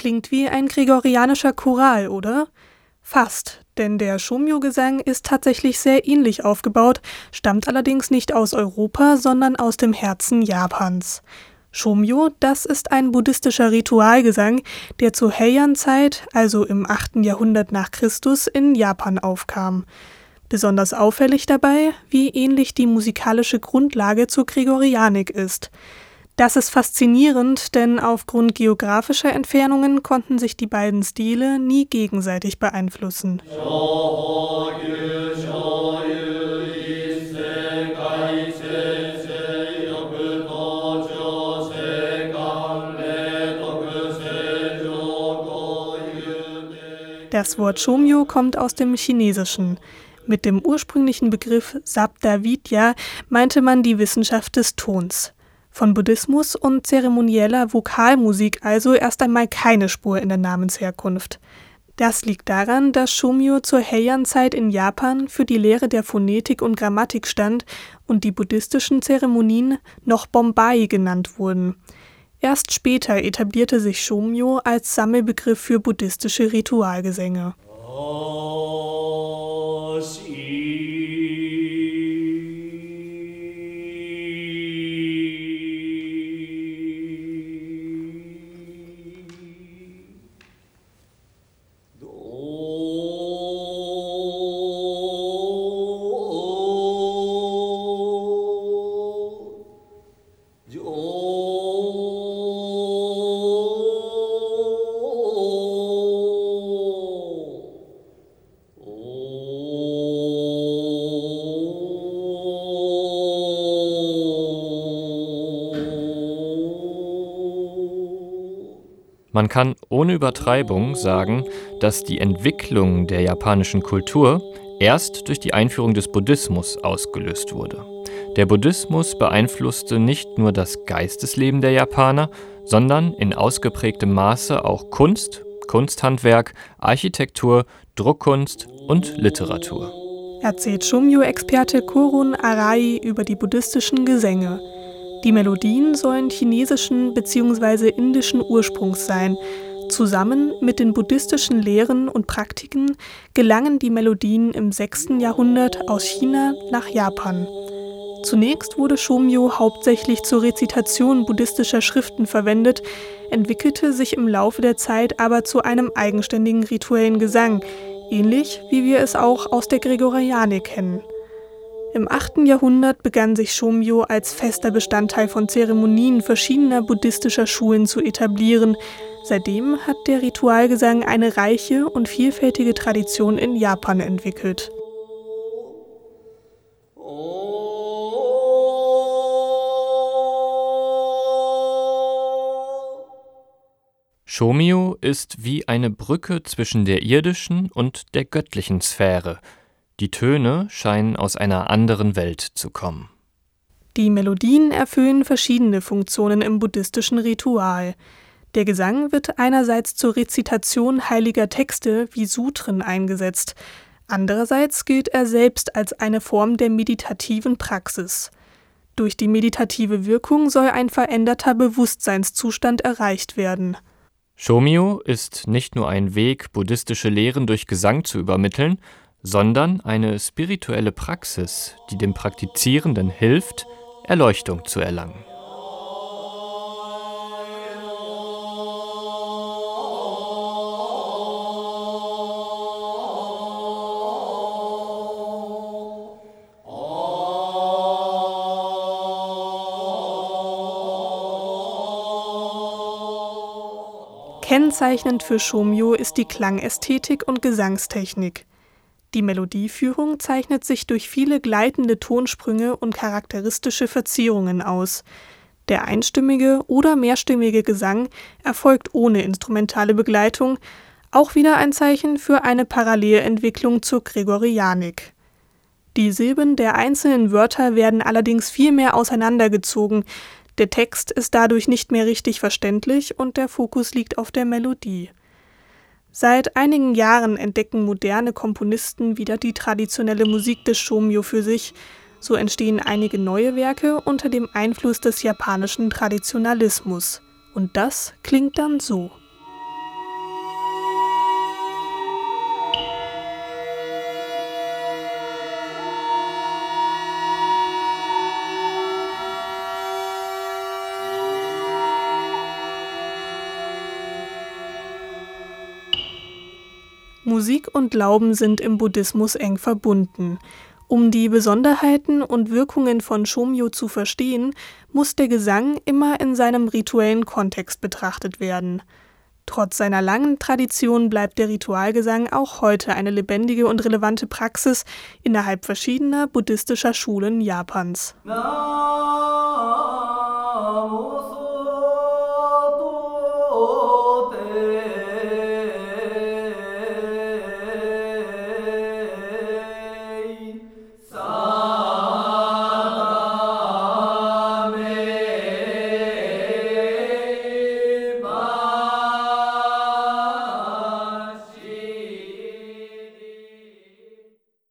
Klingt wie ein gregorianischer Choral, oder? Fast, denn der Shomyo-Gesang ist tatsächlich sehr ähnlich aufgebaut, stammt allerdings nicht aus Europa, sondern aus dem Herzen Japans. Shomyo, das ist ein buddhistischer Ritualgesang, der zur Heian-Zeit, also im 8. Jahrhundert nach Christus, in Japan aufkam. Besonders auffällig dabei, wie ähnlich die musikalische Grundlage zur Gregorianik ist. Das ist faszinierend, denn aufgrund geografischer Entfernungen konnten sich die beiden Stile nie gegenseitig beeinflussen. Das Wort Shomyo kommt aus dem Chinesischen. Mit dem ursprünglichen Begriff Sabda Vidya meinte man die Wissenschaft des Tons. Von Buddhismus und zeremonieller Vokalmusik also erst einmal keine Spur in der Namensherkunft. Das liegt daran, dass Shomyo zur Heian-Zeit in Japan für die Lehre der Phonetik und Grammatik stand und die buddhistischen Zeremonien noch Bombay genannt wurden. Erst später etablierte sich Shomyo als Sammelbegriff für buddhistische Ritualgesänge. Man kann ohne Übertreibung sagen, dass die Entwicklung der japanischen Kultur erst durch die Einführung des Buddhismus ausgelöst wurde. Der Buddhismus beeinflusste nicht nur das Geistesleben der Japaner, sondern in ausgeprägtem Maße auch Kunst, Kunsthandwerk, Architektur, Druckkunst und Literatur. Erzählt Shumyo-Experte Korun Arai über die buddhistischen Gesänge. Die Melodien sollen chinesischen bzw. indischen Ursprungs sein. Zusammen mit den buddhistischen Lehren und Praktiken gelangen die Melodien im 6. Jahrhundert aus China nach Japan. Zunächst wurde Shomyo hauptsächlich zur Rezitation buddhistischer Schriften verwendet, entwickelte sich im Laufe der Zeit aber zu einem eigenständigen rituellen Gesang, ähnlich wie wir es auch aus der Gregorianik kennen. Im 8. Jahrhundert begann sich Shomyo als fester Bestandteil von Zeremonien verschiedener buddhistischer Schulen zu etablieren. Seitdem hat der Ritualgesang eine reiche und vielfältige Tradition in Japan entwickelt. Shomyo ist wie eine Brücke zwischen der irdischen und der göttlichen Sphäre – die Töne scheinen aus einer anderen Welt zu kommen. Die Melodien erfüllen verschiedene Funktionen im buddhistischen Ritual. Der Gesang wird einerseits zur Rezitation heiliger Texte wie Sutren eingesetzt, andererseits gilt er selbst als eine Form der meditativen Praxis. Durch die meditative Wirkung soll ein veränderter Bewusstseinszustand erreicht werden. Shomyo ist nicht nur ein Weg, buddhistische Lehren durch Gesang zu übermitteln, sondern eine spirituelle Praxis, die dem Praktizierenden hilft, Erleuchtung zu erlangen. Kennzeichnend für Shomyo ist die Klangästhetik und Gesangstechnik. Die Melodieführung zeichnet sich durch viele gleitende Tonsprünge und charakteristische Verzierungen aus. Der einstimmige oder mehrstimmige Gesang erfolgt ohne instrumentale Begleitung, auch wieder ein Zeichen für eine Parallelentwicklung zur Gregorianik. Die Silben der einzelnen Wörter werden allerdings viel mehr auseinandergezogen, der Text ist dadurch nicht mehr richtig verständlich und der Fokus liegt auf der Melodie Seit einigen Jahren entdecken moderne Komponisten wieder die traditionelle Musik des Shomyo für sich. So entstehen einige neue Werke unter dem Einfluss des japanischen Traditionalismus. Und das klingt dann so. Musik und Glauben sind im Buddhismus eng verbunden. Um die Besonderheiten und Wirkungen von Shomyo zu verstehen, muss der Gesang immer in seinem rituellen Kontext betrachtet werden. Trotz seiner langen Tradition bleibt der Ritualgesang auch heute eine lebendige und relevante Praxis innerhalb verschiedener buddhistischer Schulen Japans. No.